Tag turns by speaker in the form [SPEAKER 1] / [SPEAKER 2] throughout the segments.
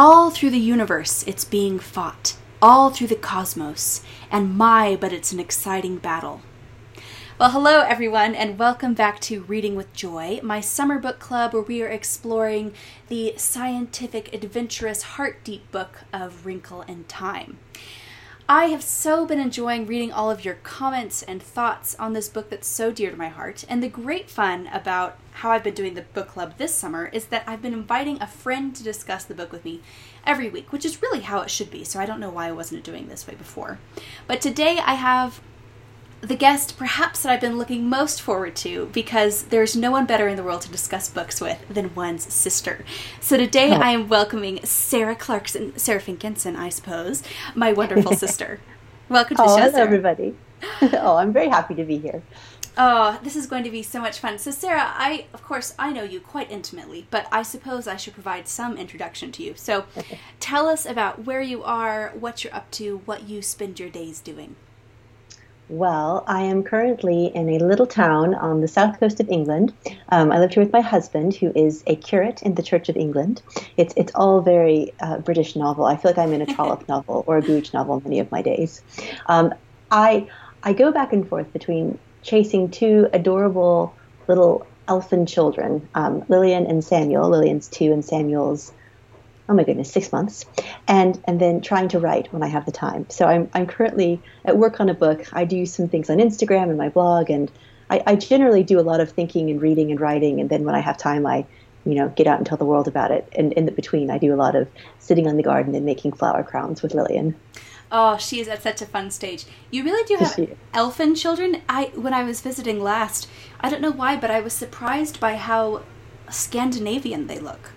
[SPEAKER 1] All through the universe, it's being fought. All through the cosmos. And my, but it's an exciting battle. Well, hello everyone, and welcome back to Reading with Joy, my summer book club where we are exploring the scientific, adventurous, heart deep book of Wrinkle in Time. I have so been enjoying reading all of your comments and thoughts on this book that's so dear to my heart. And the great fun about how I've been doing the book club this summer is that I've been inviting a friend to discuss the book with me every week, which is really how it should be. So I don't know why I wasn't doing this way before. But today I have the guest perhaps that I've been looking most forward to because there's no one better in the world to discuss books with than one's sister. So today oh. I am welcoming Sarah Clarkson, Sarah Finkinson, I suppose, my wonderful sister. Welcome to
[SPEAKER 2] oh,
[SPEAKER 1] the show,
[SPEAKER 2] hello, everybody. oh, I'm very happy to be here.
[SPEAKER 1] Oh, this is going to be so much fun. So, Sarah, I, of course, I know you quite intimately, but I suppose I should provide some introduction to you. So, tell us about where you are, what you're up to, what you spend your days doing.
[SPEAKER 2] Well, I am currently in a little town on the south coast of England. Um, I live here with my husband, who is a curate in the Church of England. It's it's all very uh, British novel. I feel like I'm in a Trollope novel or a Goudge novel many of my days. Um, I I go back and forth between chasing two adorable little elfin children, um, Lillian and Samuel. Lillian's two and Samuel's oh my goodness, six months, and and then trying to write when I have the time. So I'm I'm currently at work on a book. I do some things on Instagram and my blog, and I, I generally do a lot of thinking and reading and writing. And then when I have time, I you know get out and tell the world about it. And in the between, I do a lot of sitting on the garden and making flower crowns with Lillian.
[SPEAKER 1] Oh, she is at such a fun stage. You really do have elfin children. I when I was visiting last, I don't know why, but I was surprised by how Scandinavian they look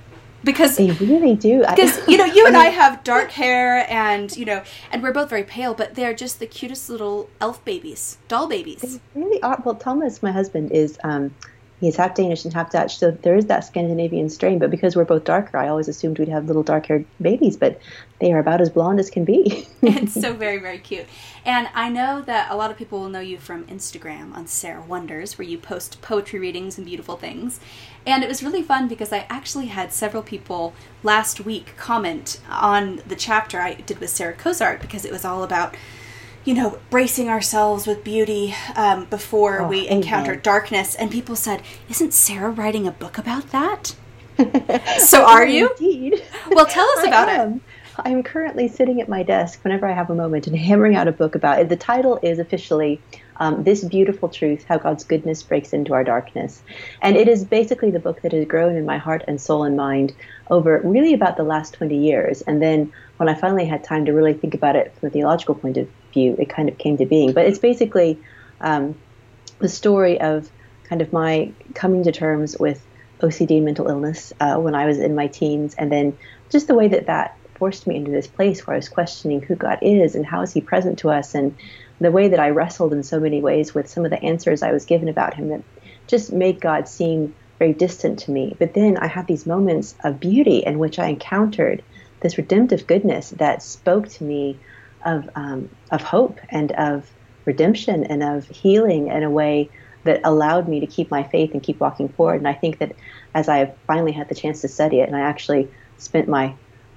[SPEAKER 1] because
[SPEAKER 2] they really do.
[SPEAKER 1] Because you know, you and I have dark hair, and you know, and we're both very pale, but they're just the cutest little elf babies, doll babies.
[SPEAKER 2] They really are. Well, Thomas, my husband, is um, he's half Danish and half Dutch, so there is that Scandinavian strain. But because we're both darker, I always assumed we'd have little dark-haired babies, but they are about as blonde as can be.
[SPEAKER 1] it's so very, very cute. And I know that a lot of people will know you from Instagram on Sarah Wonders, where you post poetry readings and beautiful things. And it was really fun because I actually had several people last week comment on the chapter I did with Sarah Cozart because it was all about you know, bracing ourselves with beauty um, before oh, we encounter darkness. And people said, Isn't Sarah writing a book about that? so are you?
[SPEAKER 2] Indeed.
[SPEAKER 1] Well, tell us about it.
[SPEAKER 2] I'm currently sitting at my desk whenever I have a moment and hammering out a book about it. The title is officially um, This Beautiful Truth How God's Goodness Breaks into Our Darkness. And it is basically the book that has grown in my heart and soul and mind over really about the last 20 years. And then when I finally had time to really think about it from a theological point of view, it kind of came to being. But it's basically um, the story of kind of my coming to terms with OCD and mental illness uh, when I was in my teens, and then just the way that that forced me into this place where I was questioning who God is and how is He present to us, and the way that I wrestled in so many ways with some of the answers I was given about Him that just made God seem very distant to me. But then I had these moments of beauty in which I encountered this redemptive goodness that spoke to me of um, of hope and of redemption and of healing in a way that allowed me to keep my faith and keep walking forward. And I think that as I finally had the chance to study it, and I actually spent my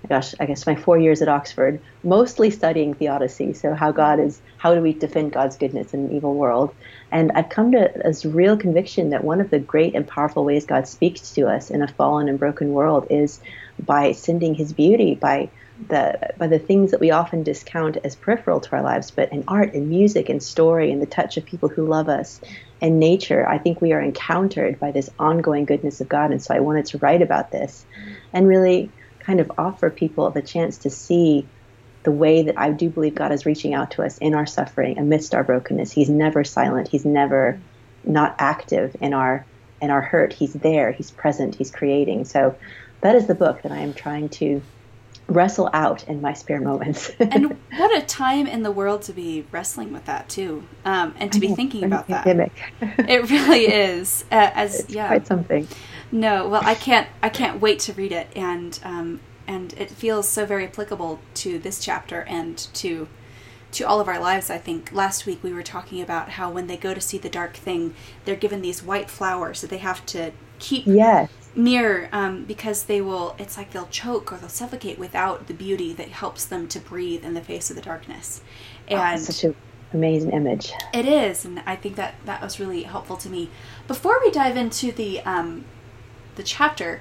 [SPEAKER 2] gosh, I guess my four years at Oxford, mostly studying theodicy. So how God is, how do we defend God's goodness in an evil world? And I've come to this real conviction that one of the great and powerful ways God speaks to us in a fallen and broken world is by sending His beauty, by the by the things that we often discount as peripheral to our lives, but in art and music and story and the touch of people who love us and nature, I think we are encountered by this ongoing goodness of God. And so I wanted to write about this and really kind of offer people the chance to see the way that I do believe God is reaching out to us in our suffering amidst our brokenness. He's never silent. He's never not active in our in our hurt. He's there. He's present. He's creating. So that is the book that I am trying to wrestle out in my spare moments.
[SPEAKER 1] and what a time in the world to be wrestling with that too, um, and to be thinking about that. it really is. Uh, as
[SPEAKER 2] it's
[SPEAKER 1] yeah,
[SPEAKER 2] quite something.
[SPEAKER 1] No, well, I can't. I can't wait to read it, and um, and it feels so very applicable to this chapter and to to all of our lives. I think last week we were talking about how when they go to see the dark thing, they're given these white flowers that they have to keep
[SPEAKER 2] yes
[SPEAKER 1] near um, because they will it's like they'll choke or they'll suffocate without the beauty that helps them to breathe in the face of the darkness.
[SPEAKER 2] Oh, and oh, such an amazing image.
[SPEAKER 1] It is and i think that that was really helpful to me. Before we dive into the um, the chapter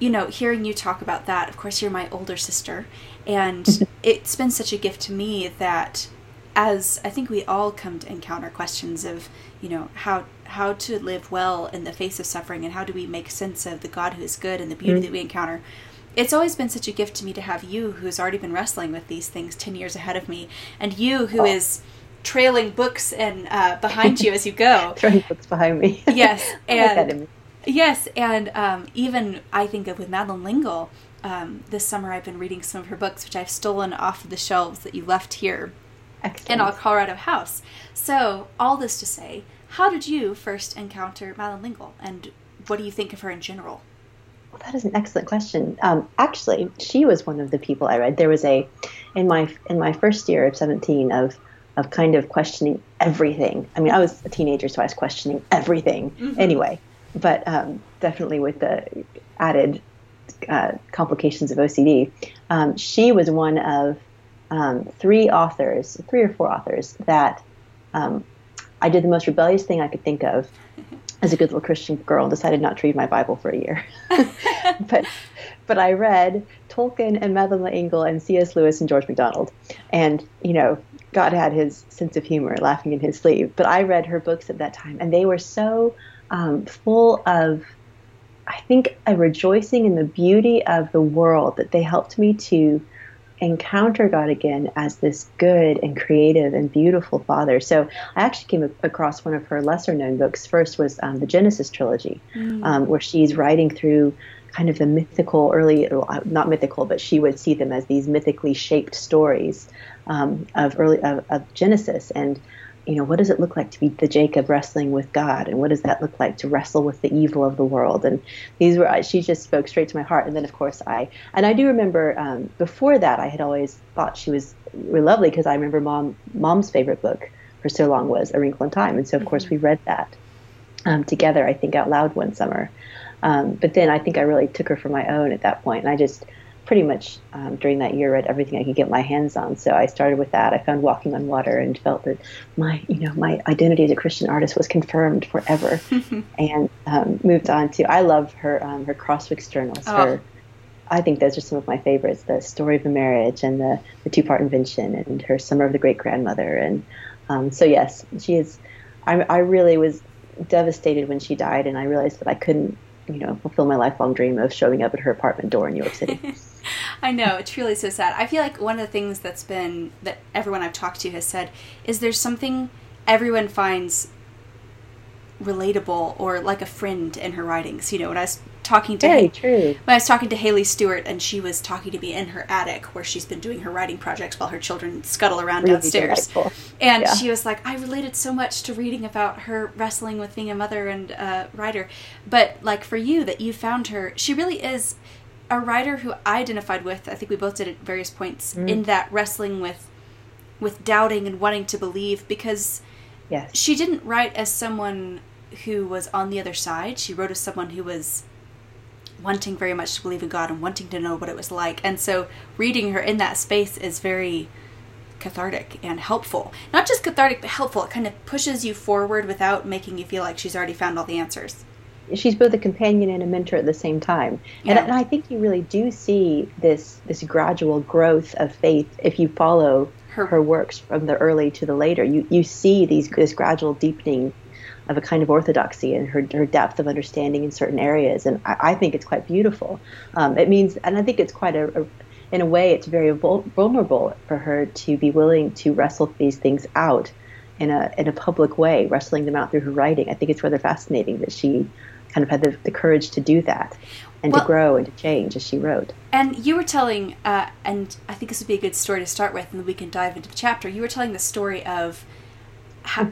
[SPEAKER 1] you know hearing you talk about that of course you're my older sister and it's been such a gift to me that as i think we all come to encounter questions of you know how how to live well in the face of suffering and how do we make sense of the God who is good and the beauty mm-hmm. that we encounter. It's always been such a gift to me to have you, who's already been wrestling with these things 10 years ahead of me, and you, who oh. is trailing books and uh, behind you as you go.
[SPEAKER 2] trailing books behind me.
[SPEAKER 1] yes. And, yes. And um, even I think of with Madeleine L'Engle. um, this summer I've been reading some of her books, which I've stolen off of the shelves that you left here Excellent. in our Colorado house. So, all this to say, how did you first encounter Madeleine L'Engle, and what do you think of her in general?
[SPEAKER 2] Well, that is an excellent question. Um, actually, she was one of the people I read. There was a in my in my first year of seventeen of of kind of questioning everything. I mean, I was a teenager, so I was questioning everything mm-hmm. anyway. But um, definitely with the added uh, complications of OCD, um, she was one of um, three authors, three or four authors that um, I did the most rebellious thing I could think of as a good little Christian girl and decided not to read my Bible for a year. but but I read Tolkien and Madeleine L'Engle and C.S. Lewis and George MacDonald. And, you know, God had his sense of humor laughing in his sleeve. But I read her books at that time, and they were so um, full of, I think, a rejoicing in the beauty of the world that they helped me to encounter God again as this good and creative and beautiful Father. So I actually came across one of her lesser known books. First was um, the Genesis trilogy, mm. um, where she's writing through kind of the mythical early, uh, not mythical, but she would see them as these mythically shaped stories um, of early of, of Genesis and you know, what does it look like to be the Jacob wrestling with God, and what does that look like to wrestle with the evil of the world? And these were she just spoke straight to my heart. And then, of course, I and I do remember um, before that I had always thought she was really lovely because I remember mom mom's favorite book for so long was A Wrinkle in Time, and so of mm-hmm. course we read that um, together. I think out loud one summer. Um, but then I think I really took her for my own at that point, and I just pretty much um, during that year read everything I could get my hands on. So I started with that. I found Walking on Water and felt that my, you know, my identity as a Christian artist was confirmed forever. and um, moved on to I love her um, her Crosswicks journals. Oh. Her, I think those are some of my favorites: the Story of the Marriage and the the Two Part Invention and her Summer of the Great Grandmother. And um, so yes, she is. I, I really was devastated when she died, and I realized that I couldn't you know, fulfill my lifelong dream of showing up at her apartment door in New York City.
[SPEAKER 1] I know, it's really so sad. I feel like one of the things that's been, that everyone I've talked to has said, is there's something everyone finds relatable or like a friend in her writings. You know, when I was talking to
[SPEAKER 2] Very true.
[SPEAKER 1] when I was talking to Haley Stewart and she was talking to me in her attic where she's been doing her writing projects while her children scuttle around really downstairs. Delightful. And yeah. she was like, I related so much to reading about her wrestling with being a mother and a writer. But like for you that you found her, she really is a writer who I identified with. I think we both did at various points mm. in that wrestling with with doubting and wanting to believe because
[SPEAKER 2] yes.
[SPEAKER 1] she didn't write as someone who was on the other side. She wrote as someone who was wanting very much to believe in God and wanting to know what it was like. And so reading her in that space is very cathartic and helpful. Not just cathartic, but helpful. It kind of pushes you forward without making you feel like she's already found all the answers.
[SPEAKER 2] She's both a companion and a mentor at the same time, yeah. and, and I think you really do see this this gradual growth of faith if you follow her, her works from the early to the later. You you see these this gradual deepening of a kind of orthodoxy and her, her depth of understanding in certain areas. And I, I think it's quite beautiful. Um, it means, and I think it's quite a, a in a way, it's very vulnerable for her to be willing to wrestle these things out in a in a public way, wrestling them out through her writing. I think it's rather fascinating that she kind of had the, the courage to do that and well, to grow and to change as she wrote.
[SPEAKER 1] And you were telling, uh, and I think this would be a good story to start with, and we can dive into the chapter. You were telling the story of.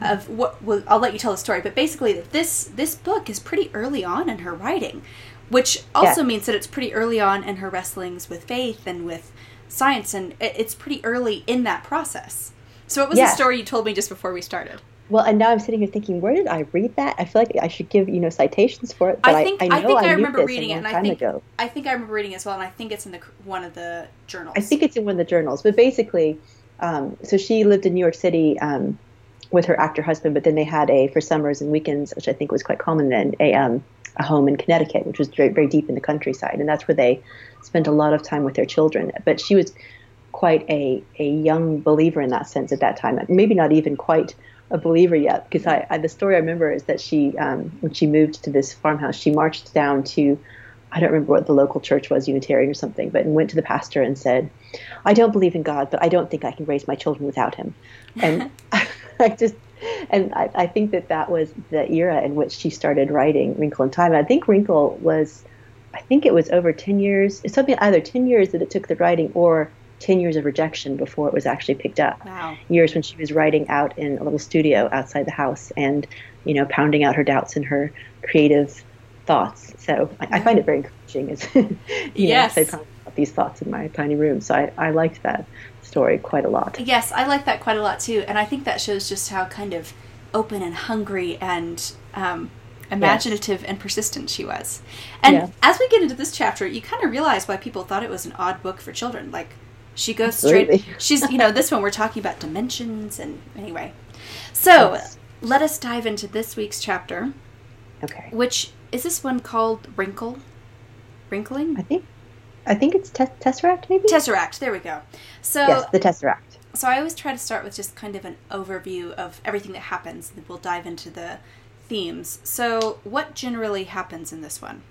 [SPEAKER 1] Of what. Well, I'll let you tell the story, but basically, that this this book is pretty early on in her writing, which also means that it's pretty early on in her wrestlings with faith and with science, and it's pretty early in that process. So, what was the story you told me just before we started?
[SPEAKER 2] Well, and now I'm sitting here thinking, where did I read that? I feel like I should give you know citations for it. But I think I, I, I think I, I remember reading it, and I
[SPEAKER 1] think
[SPEAKER 2] ago.
[SPEAKER 1] I think I remember reading it as well, and I think it's in the one of the journals.
[SPEAKER 2] I think it's in one of the journals, but basically, um, so she lived in New York City um, with her actor husband, but then they had a for summers and weekends, which I think was quite common then, a um, a home in Connecticut, which was very very deep in the countryside, and that's where they spent a lot of time with their children. But she was quite a a young believer in that sense at that time, maybe not even quite a believer yet because I, I, the story I remember is that she um, when she moved to this farmhouse she marched down to I don't remember what the local church was Unitarian or something but went to the pastor and said I don't believe in God but I don't think I can raise my children without him. And I just and I, I, think that that was the era in which she started writing Wrinkle in Time I think Wrinkle was I think it was over 10 years it's something either 10 years that it took the writing or 10 years of rejection before it was actually picked up.
[SPEAKER 1] Wow.
[SPEAKER 2] Years when she was writing out in a little studio outside the house and, you know, pounding out her doubts and her creative thoughts. So I, I find it very encouraging as, you
[SPEAKER 1] yes.
[SPEAKER 2] know, these thoughts in my tiny room. So I, I liked that story quite a lot.
[SPEAKER 1] Yes, I like that quite a lot too. And I think that shows just how kind of open and hungry and um, imaginative and persistent she was. And yeah. as we get into this chapter, you kind of realize why people thought it was an odd book for children. Like, she goes Absolutely. straight. She's, you know, this one we're talking about dimensions and anyway. So yes. let us dive into this week's chapter.
[SPEAKER 2] Okay.
[SPEAKER 1] Which is this one called Wrinkle? Wrinkling?
[SPEAKER 2] I think. I think it's te- Tesseract, maybe.
[SPEAKER 1] Tesseract. There we go. So
[SPEAKER 2] yes, the Tesseract.
[SPEAKER 1] So I always try to start with just kind of an overview of everything that happens, and then we'll dive into the themes. So, what generally happens in this one?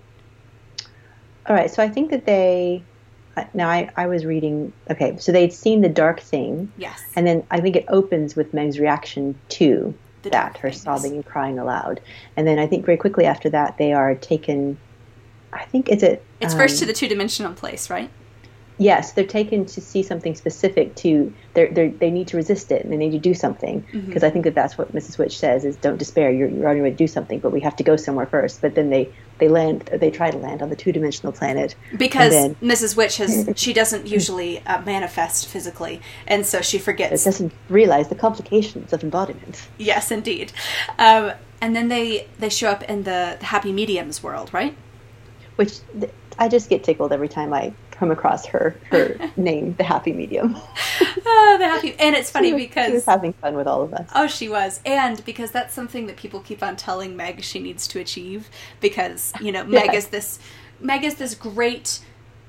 [SPEAKER 2] All right. So I think that they now I, I was reading okay so they'd seen the dark thing
[SPEAKER 1] yes
[SPEAKER 2] and then i think it opens with meg's reaction to the that her thing, sobbing and crying aloud and then i think very quickly after that they are taken i think is it
[SPEAKER 1] it's um, first to the two-dimensional place right?
[SPEAKER 2] Yes they're taken to see something specific to they're, they're, they need to resist it and they need to do something. Because mm-hmm. i think that that's what mrs which says is don't despair you're, you're on your way to do something but we have to go somewhere first. But then they they land they try to land on the two-dimensional planet.
[SPEAKER 1] Because then, mrs which has she doesn't usually uh, manifest physically and so she forgets It
[SPEAKER 2] doesn't realize the complications of embodiment.
[SPEAKER 1] Yes indeed. Um, and then they they show up in the, the happy mediums world right
[SPEAKER 2] which i just get tickled every time i come across her her name, the Happy Medium.
[SPEAKER 1] oh, the happy, and it's funny
[SPEAKER 2] she was,
[SPEAKER 1] because
[SPEAKER 2] she was having fun with all of us.
[SPEAKER 1] Oh, she was, and because that's something that people keep on telling Meg she needs to achieve. Because you know, Meg is this Meg is this great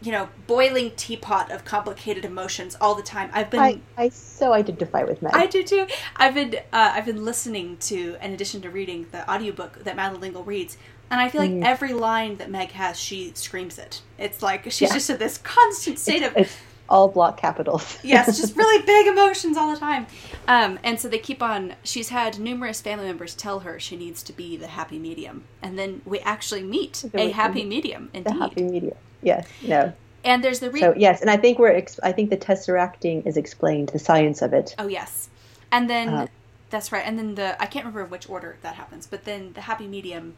[SPEAKER 1] you know, boiling teapot of complicated emotions all the time. I've been
[SPEAKER 2] I, I so identify with Meg.
[SPEAKER 1] I do too. I've been uh, I've been listening to in addition to reading the audiobook that Madeleine L'Engle reads. And I feel like mm. every line that Meg has, she screams it. It's like she's yeah. just in this constant state
[SPEAKER 2] it's,
[SPEAKER 1] of
[SPEAKER 2] it's all block capitals.
[SPEAKER 1] yes, just really big emotions all the time. Um, and so they keep on. She's had numerous family members tell her she needs to be the happy medium, and then we actually meet a happy medium. Indeed,
[SPEAKER 2] the happy medium. Yes. No.
[SPEAKER 1] And there's the
[SPEAKER 2] re- so yes, and I think we're. Ex- I think the tesseracting is explained, the science of it.
[SPEAKER 1] Oh yes, and then uh, that's right. And then the I can't remember which order that happens, but then the happy medium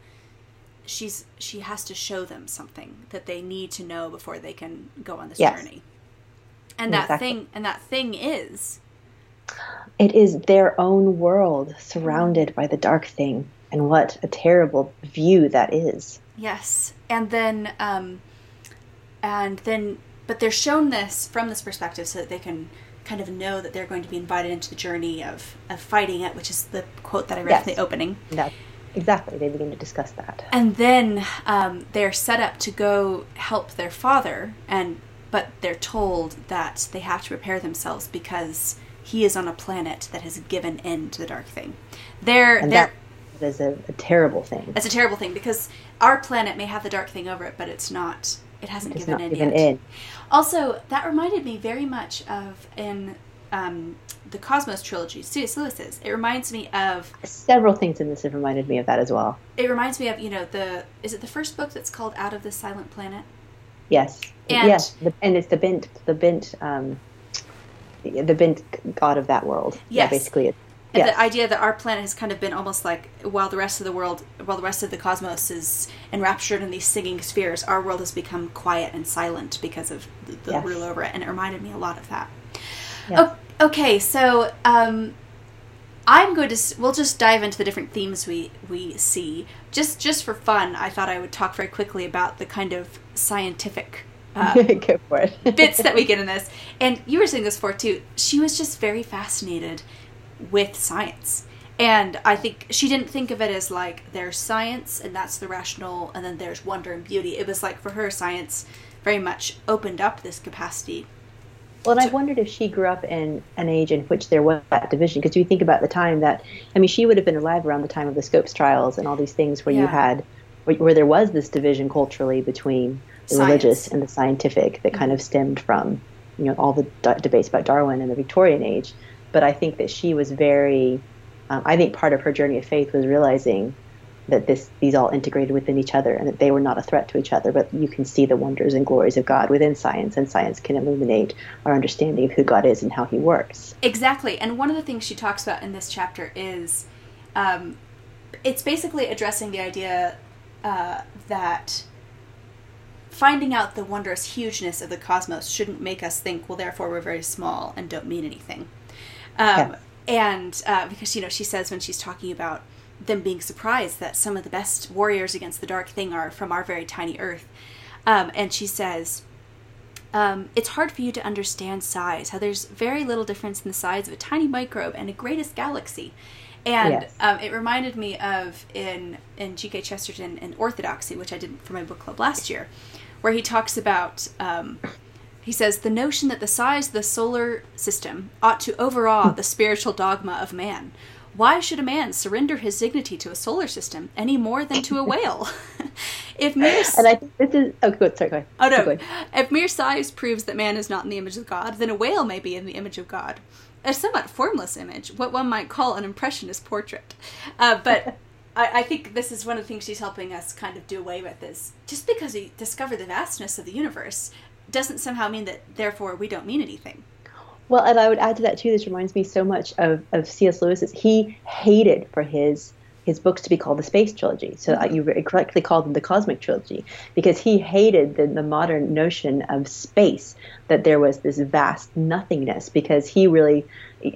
[SPEAKER 1] she's she has to show them something that they need to know before they can go on this yes. journey. And that exactly. thing and that thing is
[SPEAKER 2] it is their own world surrounded by the dark thing and what a terrible view that is.
[SPEAKER 1] Yes. And then um and then but they're shown this from this perspective so that they can kind of know that they're going to be invited into the journey of, of fighting it, which is the quote that I read yes. in the opening.
[SPEAKER 2] That's Exactly, they begin to discuss that.
[SPEAKER 1] And then um, they're set up to go help their father, and but they're told that they have to prepare themselves because he is on a planet that has given in to the dark thing. They're
[SPEAKER 2] and
[SPEAKER 1] they're,
[SPEAKER 2] that is a, a terrible thing.
[SPEAKER 1] It's a terrible thing because our planet may have the dark thing over it, but it's not. It hasn't given in
[SPEAKER 2] given
[SPEAKER 1] yet.
[SPEAKER 2] In.
[SPEAKER 1] Also, that reminded me very much of in um, the Cosmos trilogy. Lewis's. It reminds me of
[SPEAKER 2] several things in this have reminded me of that as well.
[SPEAKER 1] It reminds me of you know the is it the first book that's called Out of the Silent Planet?
[SPEAKER 2] Yes. And, yes, the, and it's the bent the bent um, the bent god of that world.
[SPEAKER 1] Yes.
[SPEAKER 2] Yeah, basically. It,
[SPEAKER 1] yes. the idea that our planet has kind of been almost like while the rest of the world, while the rest of the cosmos is enraptured in these singing spheres, our world has become quiet and silent because of the, the yes. rule over it, and it reminded me a lot of that. Yes. Oh, okay, so um, I'm going to. We'll just dive into the different themes we we see. Just just for fun, I thought I would talk very quickly about the kind of scientific uh,
[SPEAKER 2] Go for it.
[SPEAKER 1] bits that we get in this. And you were saying this for too. She was just very fascinated with science. And I think she didn't think of it as like there's science and that's the rational, and then there's wonder and beauty. It was like for her, science very much opened up this capacity.
[SPEAKER 2] Well, and I wondered if she grew up in an age in which there was that division. Because you think about the time that, I mean, she would have been alive around the time of the Scopes trials and all these things where yeah. you had, where, where there was this division culturally between the Science. religious and the scientific that kind of stemmed from you know all the d- debates about Darwin and the Victorian age. But I think that she was very. Um, I think part of her journey of faith was realizing that this these all integrated within each other and that they were not a threat to each other, but you can see the wonders and glories of God within science, and science can illuminate our understanding of who God is and how He works.
[SPEAKER 1] Exactly, and one of the things she talks about in this chapter is, um, it's basically addressing the idea uh, that finding out the wondrous hugeness of the cosmos shouldn't make us think, well, therefore we're very small and don't mean anything. Um, And uh, because, you know, she says when she's talking about them being surprised that some of the best warriors against the dark thing are from our very tiny earth. Um, and she says, um, it's hard for you to understand size, how there's very little difference in the size of a tiny microbe and a greatest galaxy. And yes. um, it reminded me of in in G.K. Chesterton in Orthodoxy, which I did for my book club last year, where he talks about. Um, he says the notion that the size of the solar system ought to overawe the spiritual dogma of man. Why should a man surrender his dignity to a solar system any more than to a whale? if mere
[SPEAKER 2] and I think this is oh good sorry go ahead.
[SPEAKER 1] oh no if mere size proves that man is not in the image of God, then a whale may be in the image of God. A somewhat formless image, what one might call an impressionist portrait, uh, but I, I, think this is one of the things she's helping us kind of do away with is just because we discover the vastness of the universe doesn't somehow mean that therefore we don't mean anything.
[SPEAKER 2] Well, and I would add to that too. This reminds me so much of, of C.S. Lewis's. He hated for his his books to be called the space trilogy. So uh, you correctly called them the cosmic trilogy because he hated the, the modern notion of space that there was this vast nothingness because he really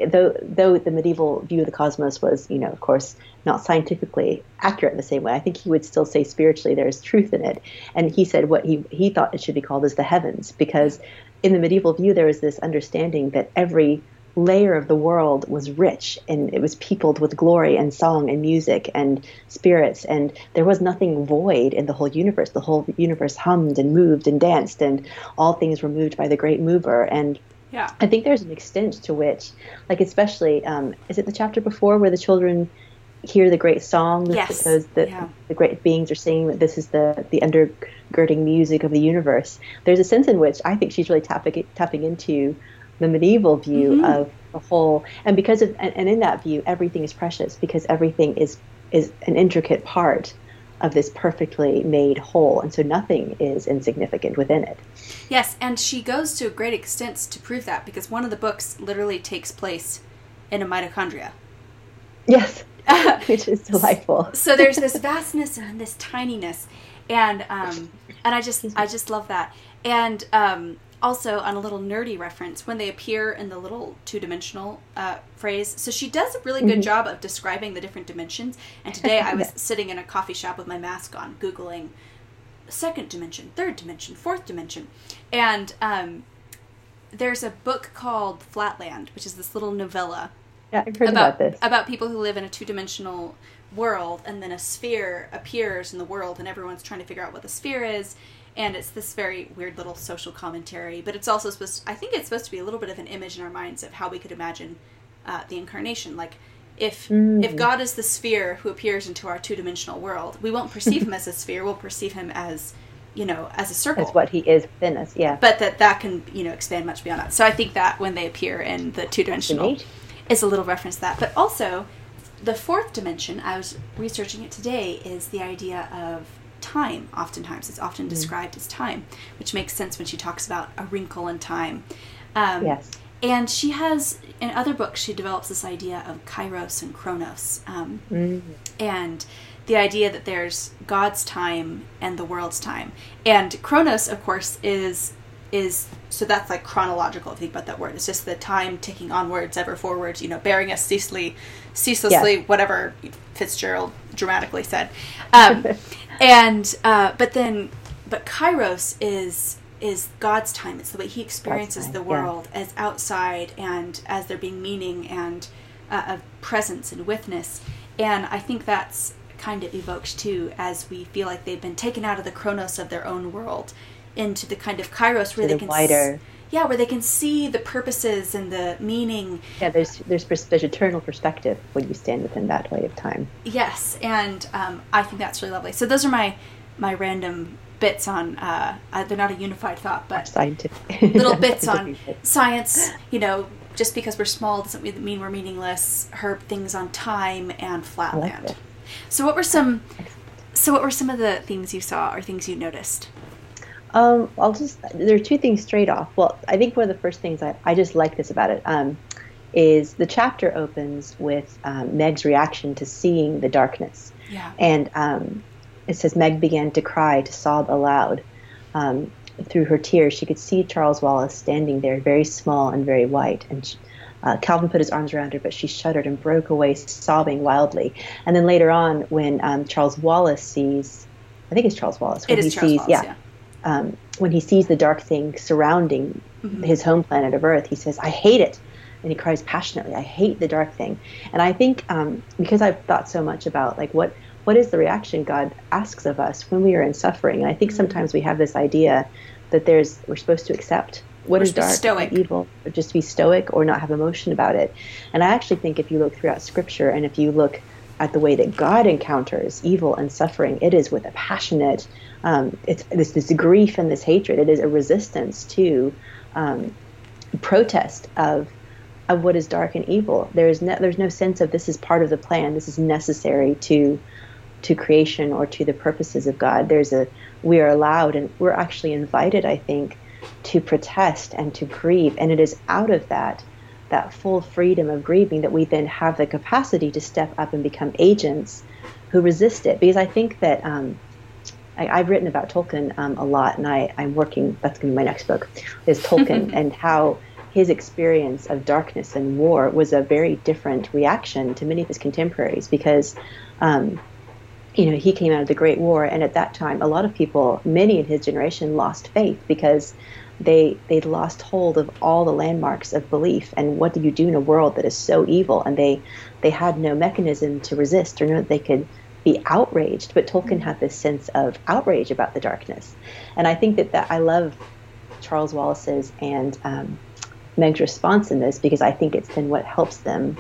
[SPEAKER 2] though though the medieval view of the cosmos was you know of course not scientifically accurate in the same way i think he would still say spiritually there's truth in it and he said what he he thought it should be called is the heavens because in the medieval view there was this understanding that every layer of the world was rich and it was peopled with glory and song and music and spirits. And there was nothing void in the whole universe. The whole universe hummed and moved and danced and all things were moved by the great mover. And
[SPEAKER 1] yeah.
[SPEAKER 2] I think there's an extent to which like especially um, is it the chapter before where the children hear the great songs
[SPEAKER 1] yes.
[SPEAKER 2] because the, yeah. the great beings are singing that this is the the undergirding music of the universe there's a sense in which i think she's really tapping tapping into the medieval view mm-hmm. of the whole and because of and, and in that view everything is precious because everything is is an intricate part of this perfectly made whole and so nothing is insignificant within it
[SPEAKER 1] yes and she goes to a great extent to prove that because one of the books literally takes place in a mitochondria
[SPEAKER 2] yes which is delightful.
[SPEAKER 1] So there's this vastness and this tininess and um and i just i just love that. And um also on a little nerdy reference when they appear in the little two-dimensional uh, phrase so she does a really good mm-hmm. job of describing the different dimensions and today i was sitting in a coffee shop with my mask on googling second dimension third dimension fourth dimension and um, there's a book called flatland which is this little novella
[SPEAKER 2] yeah, I've heard about, about this.
[SPEAKER 1] about people who live in a two-dimensional world and then a sphere appears in the world and everyone's trying to figure out what the sphere is and it's this very weird little social commentary but it's also supposed to, i think it's supposed to be a little bit of an image in our minds of how we could imagine uh, the incarnation. Like if mm. if god is the sphere who appears into our two-dimensional world we won't perceive him as a sphere we'll perceive him as you know as a circle.
[SPEAKER 2] As what he is within us yeah.
[SPEAKER 1] But that that can you know expand much beyond that. So i think that when they appear in the two-dimensional is a little reference to that. But also, the fourth dimension, I was researching it today, is the idea of time. Oftentimes, it's often mm. described as time, which makes sense when she talks about a wrinkle in time.
[SPEAKER 2] Um, yes.
[SPEAKER 1] And she has, in other books, she develops this idea of kairos and chronos. Um, mm. And the idea that there's God's time and the world's time. And chronos, of course, is is so that's like chronological if you think about that word. It's just the time ticking onwards ever forwards you know bearing us ceaselessly ceaselessly yes. whatever fitzgerald dramatically said. Um, and uh, but then but kairos is is god's time. It's the way he experiences the world yeah. as outside and as there being meaning and uh, of presence and witness. And i think that's kind of evoked too as we feel like they've been taken out of the chronos of their own world into the kind of kairos where they can
[SPEAKER 2] wider. S-
[SPEAKER 1] yeah, where they can see the purposes and the meaning.
[SPEAKER 2] Yeah, there's there's there's eternal perspective when you stand within that way of time.
[SPEAKER 1] Yes, and um, I think that's really lovely. So those are my my random bits on. Uh, uh, they're not a unified thought, but
[SPEAKER 2] scientific
[SPEAKER 1] little bits on science. You know, just because we're small doesn't mean we're meaningless. Her things on time and flatland. Like so, what were some? So, what were some of the things you saw or things you noticed?
[SPEAKER 2] Um, I'll just there are two things straight off. Well, I think one of the first things I, I just like this about it um, is the chapter opens with um, Meg's reaction to seeing the darkness.
[SPEAKER 1] Yeah.
[SPEAKER 2] And um, it says Meg began to cry, to sob aloud. Um, through her tears, she could see Charles Wallace standing there, very small and very white. And she, uh, Calvin put his arms around her, but she shuddered and broke away, sobbing wildly. And then later on, when um, Charles Wallace sees, I think it's Charles Wallace.
[SPEAKER 1] When it is he Charles sees, Wallace, yeah. yeah
[SPEAKER 2] um, when he sees the dark thing surrounding mm-hmm. his home planet of Earth, he says, I hate it. And he cries passionately, I hate the dark thing. And I think um, because I've thought so much about like what what is the reaction God asks of us when we are in suffering, and I think mm-hmm. sometimes we have this idea that there's we're supposed to accept what is dark
[SPEAKER 1] stoic.
[SPEAKER 2] evil, or just be stoic or not have emotion about it. And I actually think if you look throughout Scripture and if you look at the way that God encounters evil and suffering, it is with a passionate um, it's this, this grief and this hatred. It is a resistance to um, protest of of what is dark and evil. There is no, there's no sense of this is part of the plan. This is necessary to to creation or to the purposes of God. There's a we are allowed and we're actually invited, I think, to protest and to grieve. And it is out of that that full freedom of grieving that we then have the capacity to step up and become agents who resist it. Because I think that um, I, have written about Tolkien um, a lot, and I, I'm working. That's going to be my next book. Is Tolkien and how his experience of darkness and war was a very different reaction to many of his contemporaries because, um, you know, he came out of the Great War, and at that time, a lot of people, many in his generation, lost faith because they they'd lost hold of all the landmarks of belief. And what do you do in a world that is so evil? And they they had no mechanism to resist or know that they could be outraged, but Tolkien had this sense of outrage about the darkness. And I think that, that I love Charles Wallace's and um, Meg's response in this because I think it's been what helps them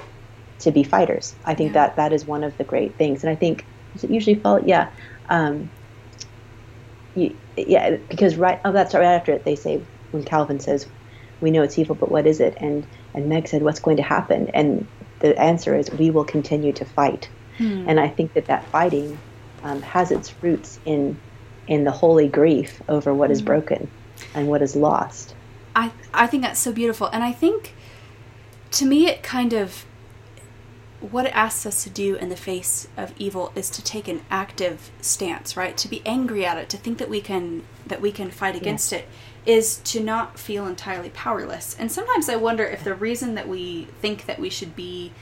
[SPEAKER 2] to be fighters. I think that that is one of the great things. And I think it usually follow, yeah, um, you, yeah, because right, oh, that's right after it. They say when Calvin says, "We know it's evil, but what is it?" and and Meg said, "What's going to happen?" And the answer is, "We will continue to fight." Hmm. And I think that that fighting um, has its roots in in the holy grief over what is hmm. broken and what is lost.
[SPEAKER 1] I I think that's so beautiful, and I think to me it kind of what it asks us to do in the face of evil is to take an active stance, right? To be angry at it, to think that we can that we can fight against it is to not feel entirely powerless. And sometimes I wonder if the reason that we think that we should be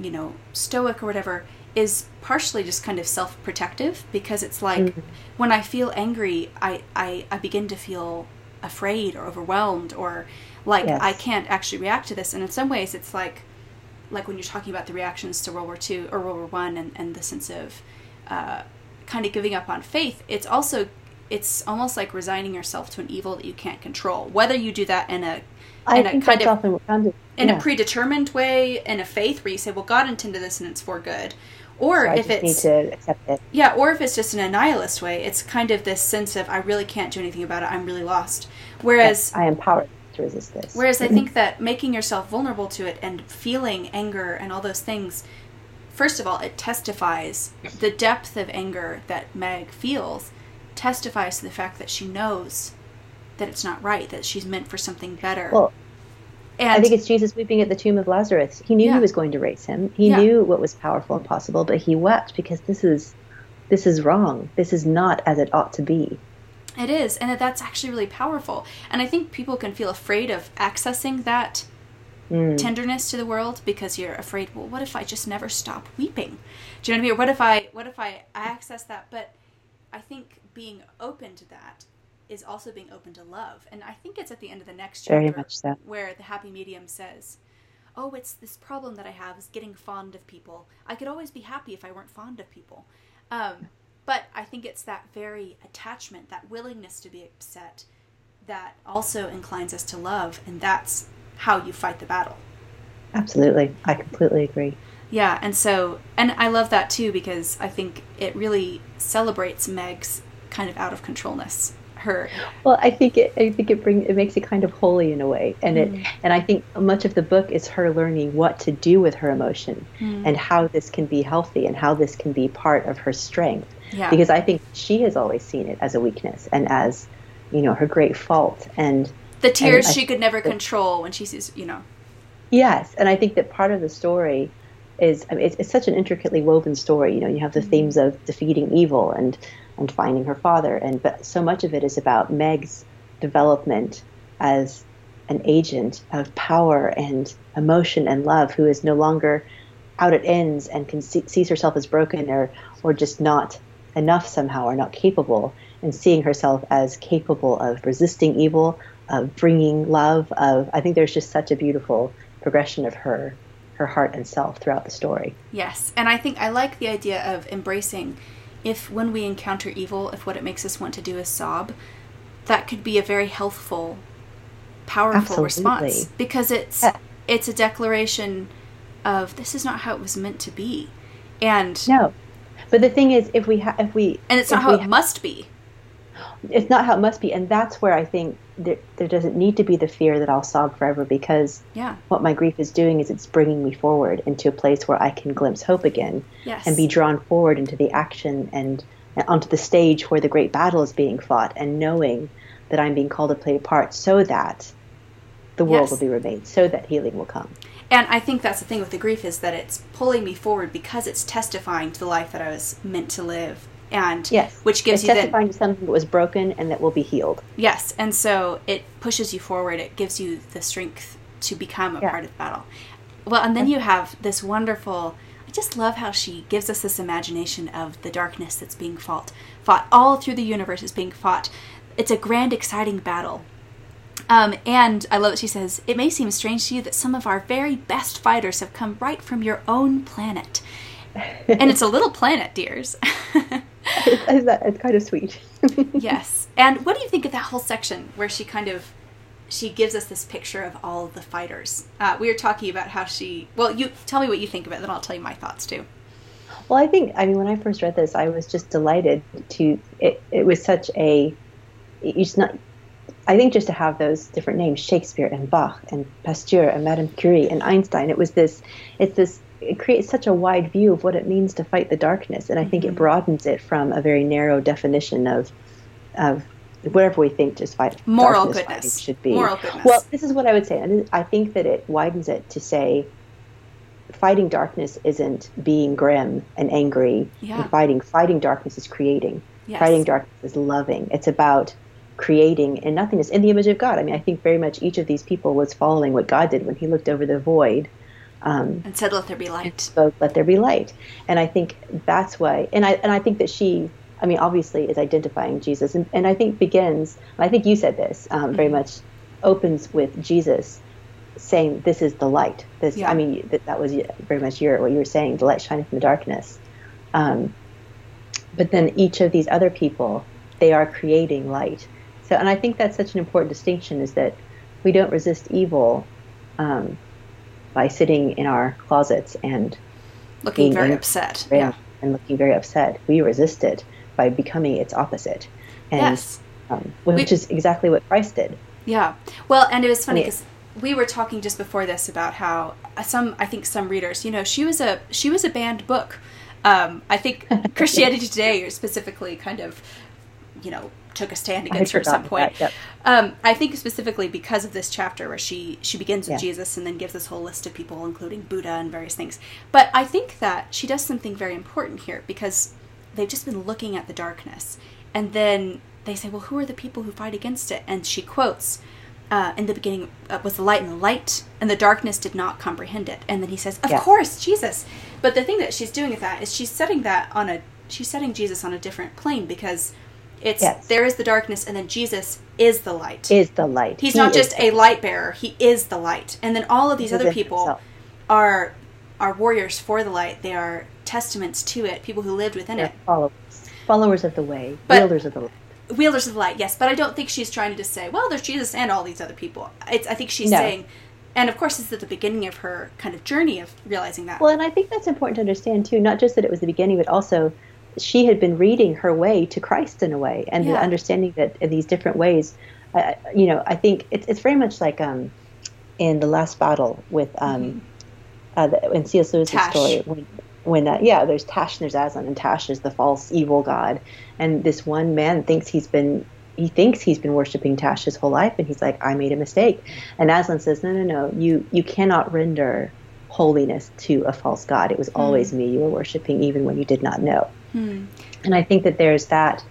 [SPEAKER 1] you know, stoic or whatever is partially just kind of self-protective because it's like mm-hmm. when I feel angry, I, I, I begin to feel afraid or overwhelmed or like yes. I can't actually react to this. And in some ways, it's like like when you're talking about the reactions to World War II or World War One and, and the sense of uh, kind of giving up on faith. It's also it's almost like resigning yourself to an evil that you can't control. Whether you do that in a
[SPEAKER 2] I in a kind of,
[SPEAKER 1] of in a predetermined way in a faith where you say, well, God intended this and it's for good. Or
[SPEAKER 2] so
[SPEAKER 1] if it's
[SPEAKER 2] need to accept it.
[SPEAKER 1] Yeah, or if it's just in a nihilist way, it's kind of this sense of I really can't do anything about it. I'm really lost. Whereas
[SPEAKER 2] yes, I am powerless to resist this.
[SPEAKER 1] Whereas I think that making yourself vulnerable to it and feeling anger and all those things, first of all, it testifies the depth of anger that Meg feels, testifies to the fact that she knows that it's not right, that she's meant for something better.
[SPEAKER 2] Well,
[SPEAKER 1] and
[SPEAKER 2] I think it's Jesus weeping at the tomb of Lazarus. He knew
[SPEAKER 1] Yeah.
[SPEAKER 2] he was going to raise him. He
[SPEAKER 1] Yeah.
[SPEAKER 2] knew what was powerful and possible, but he wept because this is this is wrong. This is not as it ought to be.
[SPEAKER 1] It is, and that that's actually really powerful. And I think people can feel afraid of accessing that
[SPEAKER 2] Mm.
[SPEAKER 1] tenderness to the world because you're afraid. Well, what if I just never stop weeping? Do you know what I mean? Or what if I what if I access that? But I think being open to that is also being open to love. And I think it's at the end of the next chapter
[SPEAKER 2] Very much so.
[SPEAKER 1] where the happy medium says, "Oh, it's this problem that I have is getting fond of people. I could always be happy if I weren't fond of people." Um, but I think it's that very attachment, that willingness to be upset, that also inclines us to love, and that's how you fight the battle.
[SPEAKER 2] Absolutely. I completely agree.
[SPEAKER 1] Yeah, and so, and I love that too because I think it really celebrates Meg's kind of out of controlness. Her,
[SPEAKER 2] Well, I think it. I think it bring it makes it kind of holy in a way, and it. Mm. And I think much of the book is her learning what to do with her emotion, mm. and how this can be healthy, and how this can be part of her strength.
[SPEAKER 1] Yeah,
[SPEAKER 2] Because I think she has always seen it as a weakness and as, you know, her great fault. And
[SPEAKER 1] the tears
[SPEAKER 2] I-
[SPEAKER 1] she could never control when she sees, you know,
[SPEAKER 2] yes, and I think that part of the story is I mean, it's, it's such an intricately woven story. You know, you have the mm-hmm. themes of defeating evil and and finding her father, and but so much of it is about Meg's development as an agent of power and emotion and love, who is no longer out at ends and can see, sees herself as broken or or just not enough somehow or not capable, and seeing herself as capable of resisting evil, of bringing love. Of I think there's just such a beautiful progression of her her heart and self throughout the story.
[SPEAKER 1] Yes, and I think I like the idea of embracing if when we encounter evil, if what it makes us want to do is sob, that could be a very healthful, powerful
[SPEAKER 2] Absolutely.
[SPEAKER 1] response because it's
[SPEAKER 2] Yeah.
[SPEAKER 1] it's a declaration of this is not how it was meant to be. And
[SPEAKER 2] No, but the thing is, if we ha- if we
[SPEAKER 1] and it's not how it must be.
[SPEAKER 2] it's not how it must be, and that's where I think there, there doesn't need to be the fear that I'll sob forever because
[SPEAKER 1] Yeah.
[SPEAKER 2] what my grief is doing is it's bringing me forward into a place where I can glimpse hope again
[SPEAKER 1] Yes.
[SPEAKER 2] and be drawn forward into the action and, and onto the stage where the great battle is being fought and knowing that I'm being called to play a part so that the world
[SPEAKER 1] Yes.
[SPEAKER 2] will be remade, so that healing will come.
[SPEAKER 1] And I think that's the thing with the grief is that it's pulling me forward because it's testifying to the life that I was meant to live. And
[SPEAKER 2] Yes,
[SPEAKER 1] which gives
[SPEAKER 2] it's
[SPEAKER 1] you then
[SPEAKER 2] testifying to something that was broken and that will be healed.
[SPEAKER 1] Yes, and so it pushes you forward. It gives you the strength to become a
[SPEAKER 2] Yeah.
[SPEAKER 1] part of the battle. Well, and then you have this wonderful. I just love how she gives us this imagination of the darkness that's being fought. Fought all through the universe is being fought. It's a grand, exciting battle. Um, and I love what she says. It may seem strange to you that some of our very best fighters have come right from your own planet, and it's a little planet, dears.
[SPEAKER 2] it's, it's, it's kind of sweet.
[SPEAKER 1] yes. And what do you think of that whole section where she kind of she gives us this picture of all of the fighters? Uh, we were talking about how she. Well, you tell me what you think of it, then I'll tell you my thoughts too.
[SPEAKER 2] Well, I think I mean when I first read this, I was just delighted to. It, it was such a. It's not. I think just to have those different names, Shakespeare and Bach and Pasteur and Madame Curie and Einstein, it was this. It's this. It creates such a wide view of what it means to fight the darkness, and I think it mm-hmm. broadens it from a very narrow definition of, of whatever we think just fight
[SPEAKER 1] Moral
[SPEAKER 2] darkness
[SPEAKER 1] goodness.
[SPEAKER 2] should be.
[SPEAKER 1] Moral goodness.
[SPEAKER 2] Well, this is what I would say, and I think that it widens it to say fighting darkness isn't being grim and angry
[SPEAKER 1] Yeah.
[SPEAKER 2] and fighting. Fighting darkness is creating.
[SPEAKER 1] Yes.
[SPEAKER 2] Fighting darkness is loving. It's about creating in nothingness in the image of God. I mean, I think very much each of these people was following what God did when He looked over the void. Um,
[SPEAKER 1] and said, "Let there be light."
[SPEAKER 2] spoke, "Let there be light," and I think that's why. And I and I think that she, I mean, obviously, is identifying Jesus, and, and I think begins. I think you said this um, very much opens with Jesus saying, "This is the light." This,
[SPEAKER 1] Yeah.
[SPEAKER 2] I mean, that, that was very much your what you were saying. The light shineth in the darkness. Um, but then each of these other people, they are creating light. So, and I think that's such an important distinction is that we don't resist evil um, by sitting in our closets and
[SPEAKER 1] Looking very upset. Yeah.
[SPEAKER 2] and looking very upset. We resist it by becoming its opposite, and
[SPEAKER 1] Yes.
[SPEAKER 2] um, which
[SPEAKER 1] We-
[SPEAKER 2] is exactly what Christ did.
[SPEAKER 1] Yeah. Well, and it was funny because we were talking just before this about how some I think some readers, you know, she was a she was a banned book. Um, I think Christianity Today specifically kind of, you know, took a stand against her at some point. That, yep. um, I think specifically because of this chapter where she she begins with yeah. Jesus and then gives this whole list of people, including Buddha and various things. But I think that she does something very important here because they've just been looking at the darkness, and then they say, "Well, who are the people who fight against it?" And she quotes. Uh, in the beginning uh, was the light, and the light and the darkness did not comprehend it. And then he says, "Of yeah. course, Jesus." But the thing that she's doing with that is she's setting that on a she's setting Jesus on a different plane because it's yes. there is the darkness, and then Jesus is the light.
[SPEAKER 2] Is the light.
[SPEAKER 1] He's he not just a light bearer; he is the light. And then all of these other people himself. are are warriors for the light. They are testaments to it. People who lived within
[SPEAKER 2] They're
[SPEAKER 1] it.
[SPEAKER 2] Followers, followers of the way, but, wielders of the light.
[SPEAKER 1] Wielders of the light, yes. But I don't think she's trying to just say, well, there's Jesus and all these other people. It's, I think she's no. saying, and of course, it's at the beginning of her kind of journey of realizing that.
[SPEAKER 2] Well, and I think that's important to understand too. Not just that it was the beginning, but also she had been reading her way to Christ in a way, and yeah. the understanding that in these different ways, uh, you know, I think it's it's very much like um, in the last battle with um, mm-hmm. uh, the, in C.S. Lewis's story when when uh, yeah, there's Tash and there's Aslan, and Tash is the false evil god, and this one man thinks he's been he thinks he's been worshiping Tash his whole life, and he's like, I made a mistake, and Aslan says, No, no, no, you you cannot render holiness to a false god. It was mm. always me you were worshiping, even when you did not know. Hmm. And I think that there's that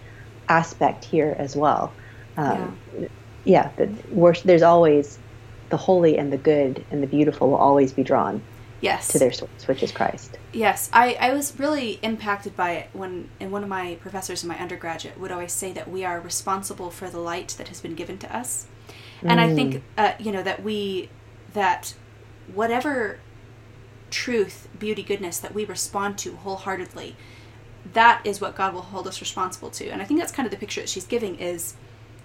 [SPEAKER 2] aspect here as well. Um, yeah, yeah there's always the holy and the good and the beautiful will always be drawn
[SPEAKER 1] yes
[SPEAKER 2] to their source which is christ
[SPEAKER 1] yes I, I was really impacted by it when and one of my professors in my undergraduate would always say that we are responsible for the light that has been given to us and mm. i think mm. uh, you know that we that whatever truth beauty goodness that we respond to wholeheartedly that is what God will hold us responsible to. And I think that's kind of the picture that she's giving is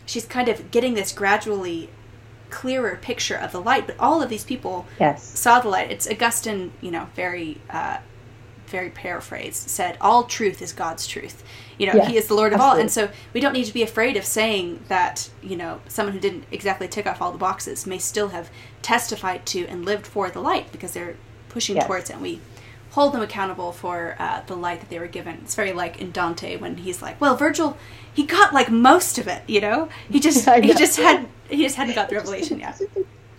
[SPEAKER 1] she's kind of getting this gradually clearer picture of the light. But all of these people
[SPEAKER 2] yes.
[SPEAKER 1] saw the light. It's Augustine, you know, very uh, very paraphrased, said, All truth is God's truth. You know, yes, He is the Lord of absolutely. all. And so we don't need to be afraid of saying that, you know, someone who didn't exactly tick off all the boxes may still have testified to and lived for the light because they're pushing yes. towards it. And we hold them accountable for uh, the light that they were given. It's very like in Dante when he's like, "Well, Virgil, he got like most of it, you know. He just he just had he just hadn't got the revelation yet."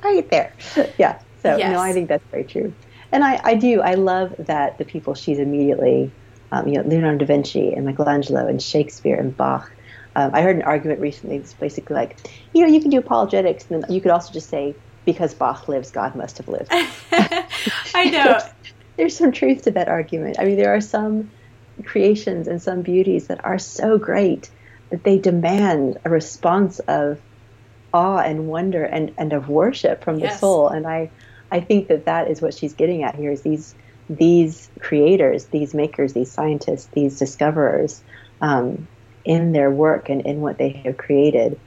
[SPEAKER 2] Right there, yeah. So yes. no, I think that's very true, and I I do I love that the people she's immediately, um, you know, Leonardo da Vinci and Michelangelo and Shakespeare and Bach. Um, I heard an argument recently. It's basically like, you know, you can do apologetics, and then you could also just say because Bach lives, God must have lived.
[SPEAKER 1] I know
[SPEAKER 2] there's some truth to that argument. I mean, there are some creations and some beauties that are so great that they demand a response of awe and wonder and, and of worship from yes. the soul. And I, I think that that is what she's getting at here is these these creators, these makers, these scientists, these discoverers, um, in their work and in what they have created,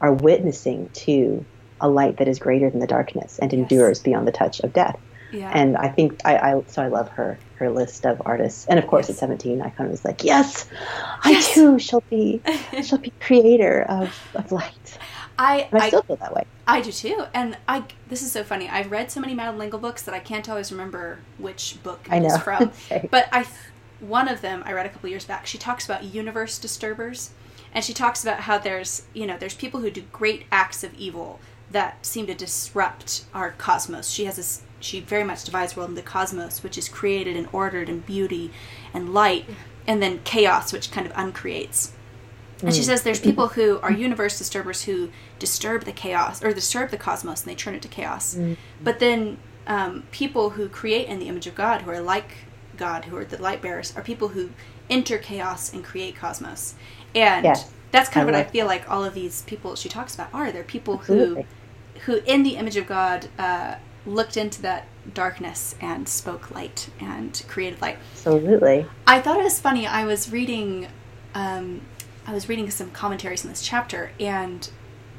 [SPEAKER 2] are witnessing to a light that is greater than the darkness and endures beyond the touch of death. Yeah. And I think I, I, so I love her her list of artists. And of course, yes. at seventeen, I kind of was like, yes, yes. I too shall be shall be creator of, of light.
[SPEAKER 1] I,
[SPEAKER 2] I, I still feel that way.
[SPEAKER 1] I do too. And I this is so funny. I've read so many Madeleine L'Engle books that I can't always remember which book it is from. but I one of them I read a couple years back. She talks about universe disturbers, and she talks about how there's you know there's people who do great acts of evil that seem to disrupt our cosmos. She has this she very much divides the world into the cosmos, which is created and ordered and beauty and light, and then chaos, which kind of uncreates. And she mm. says there's people who are universe disturbers who disturb the chaos or disturb the cosmos and they turn it to chaos. Mm. But then um, people who create in the image of God, who are like God, who are the light bearers, are people who enter chaos and create cosmos. And yes. that's kind of what I feel like all of these people she talks about are. They're people Absolutely. who, who in the image of God, uh, looked into that darkness and spoke light and created light.
[SPEAKER 2] Absolutely.
[SPEAKER 1] I thought it was funny. I was reading, um, I was reading some commentaries in this chapter, and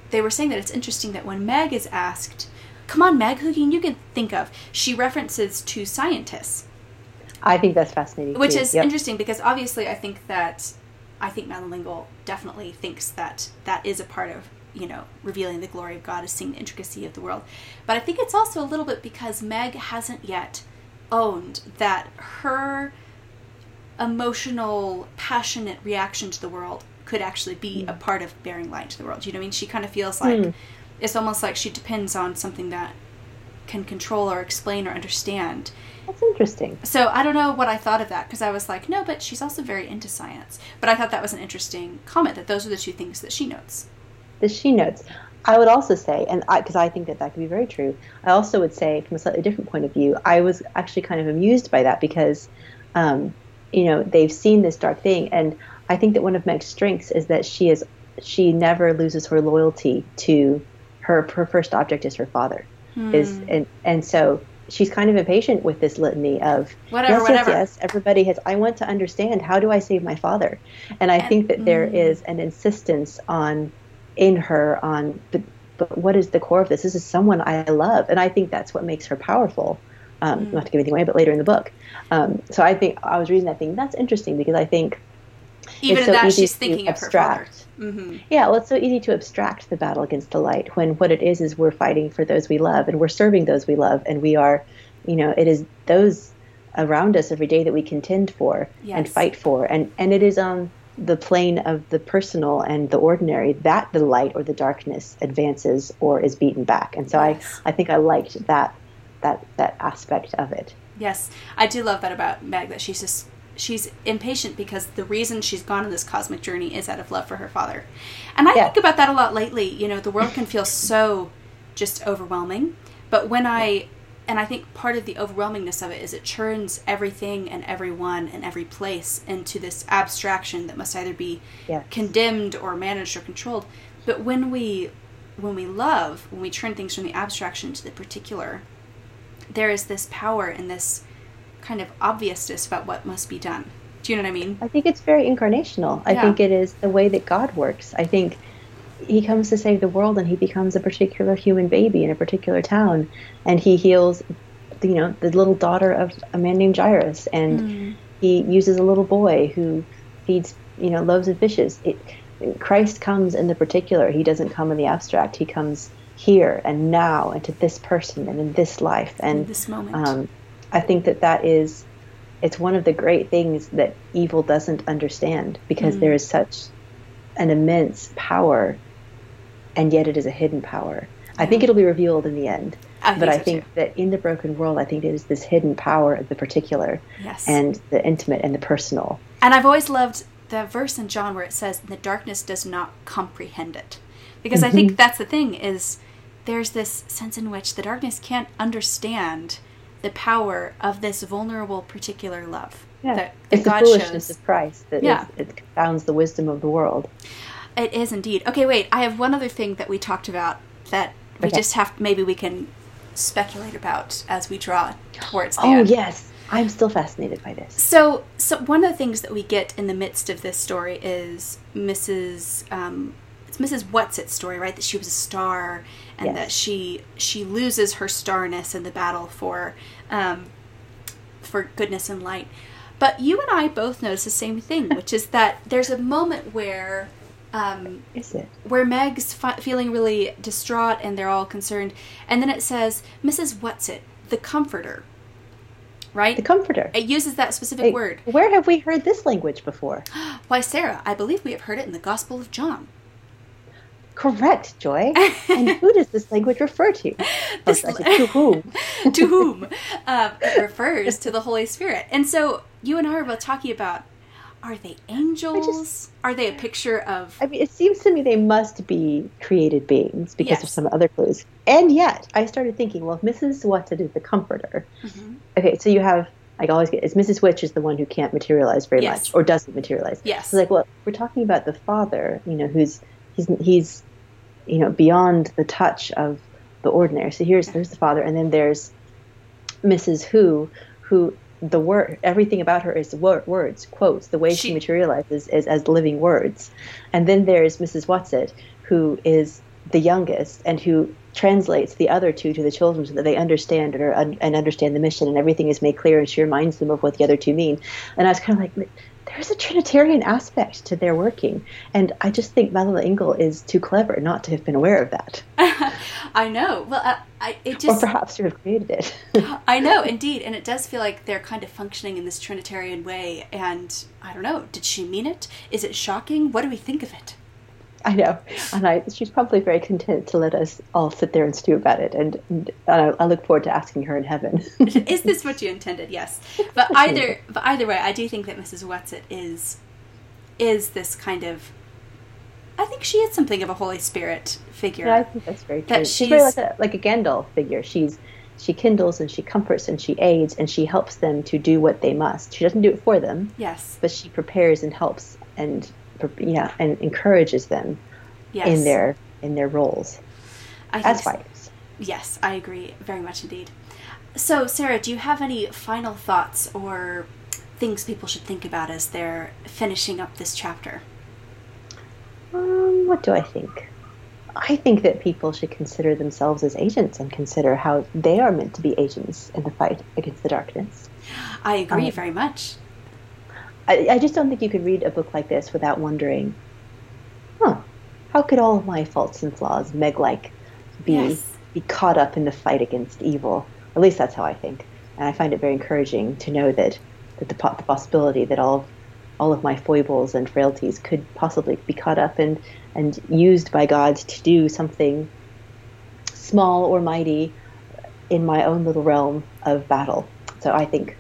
[SPEAKER 1] they were saying that it's interesting that when Meg is asked, "Come on, Meg, who can you can think of?" She references to scientists.
[SPEAKER 2] I think that's fascinating.
[SPEAKER 1] Which
[SPEAKER 2] too.
[SPEAKER 1] is
[SPEAKER 2] yep.
[SPEAKER 1] interesting because obviously I think that I think Madeleine L'Engle definitely thinks that that is a part of you know, revealing the glory of God is seeing the intricacy of the world. But I think it's also a little bit because Meg hasn't yet owned that her emotional, passionate reaction to the world could actually be mm. a part of bearing light to the world. You know what I mean? She kind of feels like mm. it's almost like she depends on something that can control or explain or understand.
[SPEAKER 2] That's interesting.
[SPEAKER 1] So I don't know what I thought of that because I was like, no, but she's also very into science. But I thought that was an interesting comment that those are the two things that she notes.
[SPEAKER 2] The she notes. I would also say, and because I, I, think that that could be very true, I also would say, from a slightly different point of view, I was actually kind of amused by that because, um, you know, they've seen this dark thing, and I think that one of Meg's strengths is that she is she never loses her loyalty to her her first object is her father, hmm. is and and so she's kind of impatient with this litany of
[SPEAKER 1] whatever,
[SPEAKER 2] yes,
[SPEAKER 1] whatever.
[SPEAKER 2] yes, yes. Everybody has. I want to understand how do I save my father, and I and, think that mm. there is an insistence on in her on the, but what is the core of this? This is someone I love, and I think that's what makes her powerful. Um, mm. Not to give anything away, but later in the book. Um, so I think I was reading that thing. That's interesting because I think
[SPEAKER 1] even
[SPEAKER 2] so
[SPEAKER 1] that she's thinking of her father.
[SPEAKER 2] Mm-hmm. Yeah, well, it's so easy to abstract the battle against the light when what it is is we're fighting for those we love and we're serving those we love, and we are, you know, it is those around us every day that we contend for yes. and fight for, and and it is on the plane of the personal and the ordinary that the light or the darkness advances or is beaten back. And so yes. I, I think I liked that that that aspect of it.
[SPEAKER 1] Yes, I do love that about Meg that she's just she's impatient because the reason she's gone on this cosmic journey is out of love for her father. And I yeah. think about that a lot lately. You know, the world can feel so just overwhelming, but when I and I think part of the overwhelmingness of it is it churns everything and everyone and every place into this abstraction that must either be condemned or managed or controlled. But when we when we love, when we turn things from the abstraction to the particular, there is this power and this kind of obviousness about what must be done. Do you know what I mean?
[SPEAKER 2] I think it's very incarnational. I think it is the way that God works. I think he comes to save the world and he becomes a particular human baby in a particular town. And he heals you know the little daughter of a man named Jairus. And mm. he uses a little boy who feeds you know loaves and fishes. It, Christ comes in the particular. He doesn't come in the abstract. He comes here and now and to this person and in this life. And
[SPEAKER 1] in this moment. um,
[SPEAKER 2] I think that that is it's one of the great things that evil doesn't understand because mm. there is such an immense power and yet it is a hidden power. I think it'll be revealed in the end.
[SPEAKER 1] I
[SPEAKER 2] but
[SPEAKER 1] so
[SPEAKER 2] I think
[SPEAKER 1] too.
[SPEAKER 2] that in the broken world, I think it is this hidden power of the particular
[SPEAKER 1] yes.
[SPEAKER 2] and the intimate and the personal.
[SPEAKER 1] And I've always loved the verse in John where it says, "The darkness does not comprehend it," because mm-hmm. I think that's the thing is there's this sense in which the darkness can't understand the power of this vulnerable particular love.
[SPEAKER 2] Yeah.
[SPEAKER 1] That,
[SPEAKER 2] that it's
[SPEAKER 1] God
[SPEAKER 2] the foolishness
[SPEAKER 1] shows.
[SPEAKER 2] of Christ that
[SPEAKER 1] yeah.
[SPEAKER 2] it confounds the wisdom of the world.
[SPEAKER 1] It is indeed. Okay, wait. I have one other thing that we talked about that we okay. just have. Maybe we can speculate about as we draw towards the
[SPEAKER 2] oh,
[SPEAKER 1] end.
[SPEAKER 2] yes. I'm still fascinated by this.
[SPEAKER 1] So, so one of the things that we get in the midst of this story is Mrs. Um, it's Mrs. Whatsit story, right? That she was a star, and yes. that she she loses her starness in the battle for um, for goodness and light. But you and I both notice the same thing, which is that there's a moment where um,
[SPEAKER 2] is it
[SPEAKER 1] where Meg's fi- feeling really distraught and they're all concerned, and then it says Mrs. Whatsit, the comforter, right?
[SPEAKER 2] The comforter.
[SPEAKER 1] It uses that specific word.
[SPEAKER 2] Where have we heard this language before?
[SPEAKER 1] Why, Sarah, I believe we have heard it in the Gospel of John.
[SPEAKER 2] Correct, Joy. and who does this language refer to?
[SPEAKER 1] This,
[SPEAKER 2] oh, to whom?
[SPEAKER 1] to whom? Um, it refers to the Holy Spirit. And so you and I are both talking about are they angels? Just, are they a picture of?
[SPEAKER 2] I mean, it seems to me they must be created beings because
[SPEAKER 1] yes.
[SPEAKER 2] of some other clues. And yet, I started thinking, well, if Mrs. Whatsit is the comforter, mm-hmm. okay, so you have I always get is Mrs. Which is the one who can't materialize very
[SPEAKER 1] yes.
[SPEAKER 2] much or doesn't materialize.
[SPEAKER 1] Yes,
[SPEAKER 2] so like, well, we're talking about the father, you know, who's he's he's you know beyond the touch of the ordinary. So here's there's the father, and then there's Mrs. Who, who the word everything about her is wor- words quotes the way she, she, materializes is as living words. And then there's mrs Whatsit who is the youngest and who translates the other two to the children so that they understand and, and understand the mission and everything is made clear and she reminds them of what the other two mean. And i was kind of like there's a Trinitarian aspect to their working. And I just think Madeleine L'Engle is too clever not to have been aware of that.
[SPEAKER 1] I know. Well, uh, I, it just.
[SPEAKER 2] Or perhaps to have created it.
[SPEAKER 1] I know, indeed. And it does feel like they're kind of functioning in this Trinitarian way. And I don't know, did she mean it? Is it shocking? What do we think of it?
[SPEAKER 2] I know, and I, she's probably very content to let us all sit there and stew about it, and, and I, I, look forward to asking her in heaven.
[SPEAKER 1] is this what you intended? Yes, but either but either way, I do think that Mrs. Whatsit is is this kind of. I think she is something of a Holy Spirit figure.
[SPEAKER 2] Yeah, I think that's very true. That she's, she's very like a like a Gandalf figure. She's she kindles and she comforts and she aids and she helps them to do what they must. She doesn't do it for them.
[SPEAKER 1] Yes,
[SPEAKER 2] but she prepares and helps and yeah, and encourages them yes. in their in their roles as fighters.
[SPEAKER 1] Yes, I agree very much indeed. So, Sarah, do you have any final thoughts or things people should think about as they're finishing up this chapter?
[SPEAKER 2] Um, what do I think? I think that people should consider themselves as agents and consider how they are meant to be agents in the fight against the darkness.
[SPEAKER 1] I agree um, very much.
[SPEAKER 2] I, I just don't think you could read a book like this without wondering, huh, how could all of my faults and flaws, Meg like, be yes. be caught up in the fight against evil? At least that's how I think, and I find it very encouraging to know that that the, the possibility that all of all of my foibles and frailties could possibly be caught up and and used by God to do something small or mighty in my own little realm of battle. So I think,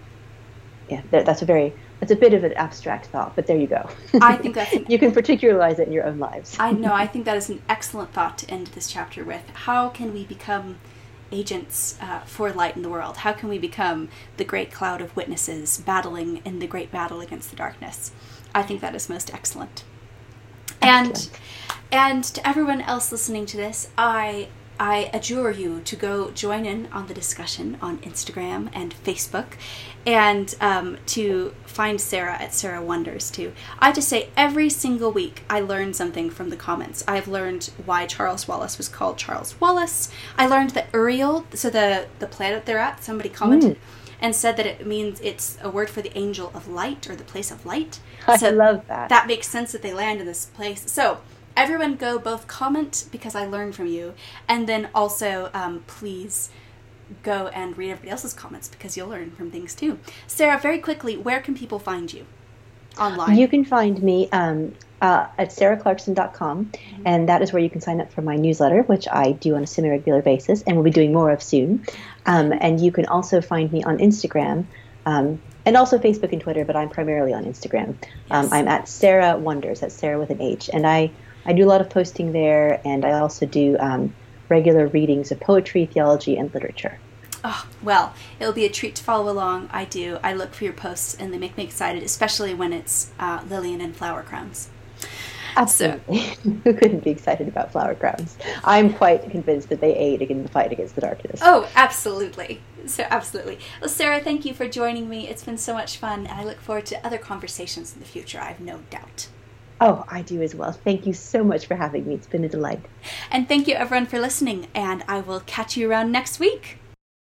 [SPEAKER 2] yeah, that's a very it's a bit of an abstract thought, but there you go.
[SPEAKER 1] I think that's
[SPEAKER 2] an, you can particularize it in your own lives.
[SPEAKER 1] I know. I think that is an excellent thought to end this chapter with. How can we become agents uh, for light in the world? How can we become the great cloud of witnesses battling in the great battle against the darkness? I think that is most excellent. excellent. And and to everyone else listening to this, I I adjure you to go join in on the discussion on Instagram and Facebook and um, to find Sarah at Sarah Wonders too. I just say every single week I learn something from the comments. I've learned why Charles Wallace was called Charles Wallace. I learned that Uriel, so the, the planet they're at, somebody commented. Mm. And said that it means it's a word for the angel of light or the place of light.
[SPEAKER 2] So I love that.
[SPEAKER 1] That makes sense that they land in this place. So everyone go both comment because I learn from you, and then also um, please go and read everybody else's comments because you'll learn from things too. Sarah, very quickly, where can people find you online?
[SPEAKER 2] You can find me um, uh, at sarahclarkson.com, mm-hmm. and that is where you can sign up for my newsletter, which I do on a semi regular basis and we'll be doing more of soon. Um, and you can also find me on Instagram. Um, and also Facebook and Twitter, but I'm primarily on Instagram. Um, yes. I'm at Sarah Wonders. That's Sarah with an H, and I I do a lot of posting there, and I also do um, regular readings of poetry, theology, and literature.
[SPEAKER 1] Oh, well, it'll be a treat to follow along. I do. I look for your posts, and they make me excited, especially when it's uh, Lillian and Flower Crowns.
[SPEAKER 2] Absolutely. So. Who couldn't be excited about Flower Crowns? I'm quite convinced that they aid in the fight against the darkness.
[SPEAKER 1] Oh, absolutely. So, absolutely. Well, Sarah, thank you for joining me. It's been so much fun, and I look forward to other conversations in the future, I have no doubt.
[SPEAKER 2] Oh, I do as well. Thank you so much for having me. It's been a delight.
[SPEAKER 1] And thank you, everyone, for listening. And I will catch you around next week.